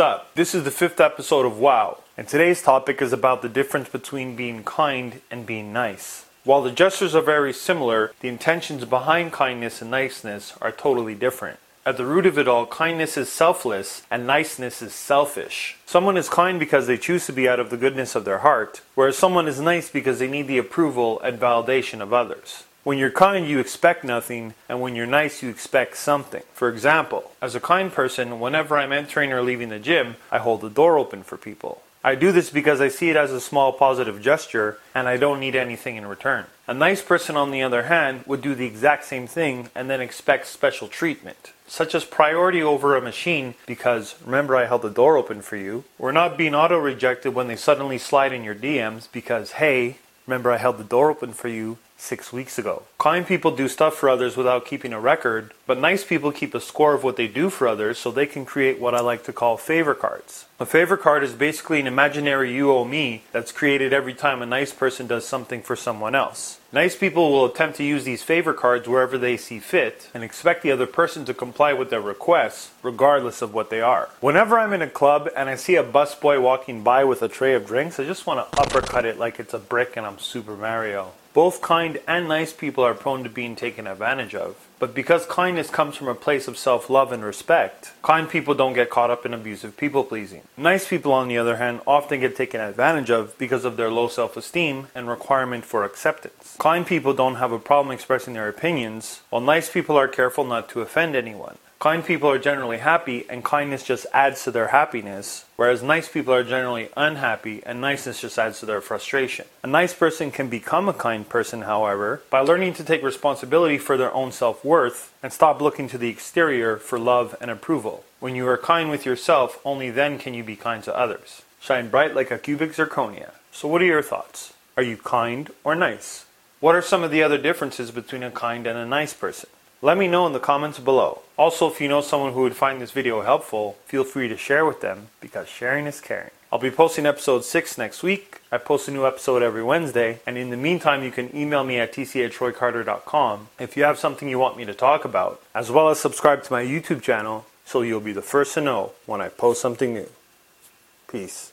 up? This is the fifth episode of WOW, and today's topic is about the difference between being kind and being nice. While the gestures are very similar, the intentions behind kindness and niceness are totally different. At the root of it all, kindness is selfless and niceness is selfish. Someone is kind because they choose to be out of the goodness of their heart, whereas someone is nice because they need the approval and validation of others. When you're kind, you expect nothing, and when you're nice, you expect something. For example, as a kind person, whenever I'm entering or leaving the gym, I hold the door open for people. I do this because I see it as a small positive gesture and I don't need anything in return. A nice person, on the other hand, would do the exact same thing and then expect special treatment, such as priority over a machine because, remember, I held the door open for you, or not being auto rejected when they suddenly slide in your DMs because, hey, remember, I held the door open for you six weeks ago. Kind people do stuff for others without keeping a record, but nice people keep a score of what they do for others so they can create what I like to call favor cards. A favor card is basically an imaginary you owe me that's created every time a nice person does something for someone else. Nice people will attempt to use these favor cards wherever they see fit and expect the other person to comply with their requests, regardless of what they are. Whenever I'm in a club and I see a busboy walking by with a tray of drinks, I just want to uppercut it like it's a brick and I'm Super Mario. Both kind and nice people are prone to being taken advantage of. But because kindness comes from a place of self love and respect, kind people don't get caught up in abusive people pleasing. Nice people, on the other hand, often get taken advantage of because of their low self esteem and requirement for acceptance. Kind people don't have a problem expressing their opinions, while nice people are careful not to offend anyone. Kind people are generally happy, and kindness just adds to their happiness, whereas nice people are generally unhappy, and niceness just adds to their frustration. A nice person can become a kind person, however, by learning to take responsibility for their own self worth and stop looking to the exterior for love and approval. When you are kind with yourself, only then can you be kind to others. Shine bright like a cubic zirconia. So, what are your thoughts? Are you kind or nice? What are some of the other differences between a kind and a nice person? Let me know in the comments below. Also, if you know someone who would find this video helpful, feel free to share with them because sharing is caring. I'll be posting episode 6 next week. I post a new episode every Wednesday. And in the meantime, you can email me at tc at troycarter.com if you have something you want me to talk about, as well as subscribe to my YouTube channel so you'll be the first to know when I post something new. Peace.